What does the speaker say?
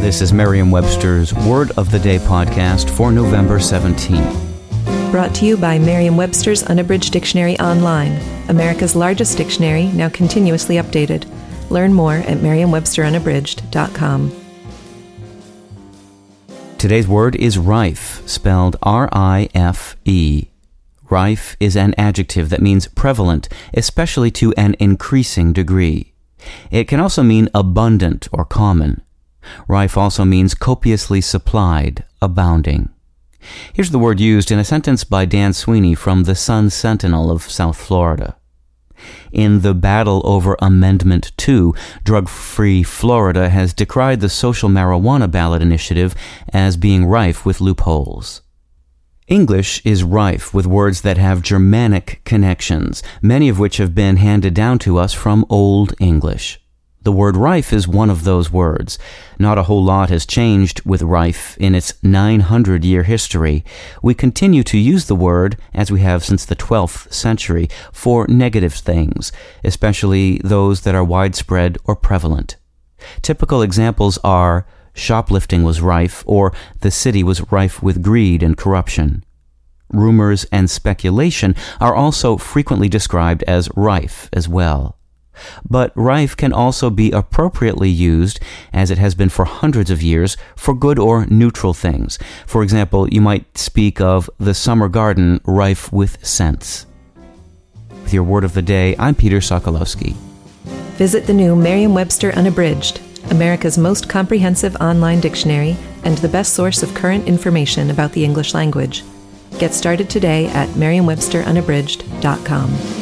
This is Merriam-Webster's Word of the Day podcast for November 17th. Brought to you by Merriam Webster's Unabridged Dictionary Online, America's largest dictionary, now continuously updated. Learn more at merriam-websterunabridged.com. Today's word is rife, spelled R I F E. Rife is an adjective that means prevalent, especially to an increasing degree. It can also mean abundant or common. Rife also means copiously supplied, abounding. Here's the word used in a sentence by Dan Sweeney from the Sun Sentinel of South Florida. In the battle over Amendment 2, Drug Free Florida has decried the social marijuana ballot initiative as being rife with loopholes. English is rife with words that have Germanic connections, many of which have been handed down to us from Old English. The word rife is one of those words. Not a whole lot has changed with rife in its 900 year history. We continue to use the word, as we have since the 12th century, for negative things, especially those that are widespread or prevalent. Typical examples are shoplifting was rife or the city was rife with greed and corruption. Rumors and speculation are also frequently described as rife as well. But rife can also be appropriately used, as it has been for hundreds of years, for good or neutral things. For example, you might speak of the summer garden rife with scents. With your word of the day, I'm Peter Sokolowski. Visit the new Merriam Webster Unabridged, America's most comprehensive online dictionary and the best source of current information about the English language. Get started today at merriam-websterunabridged.com.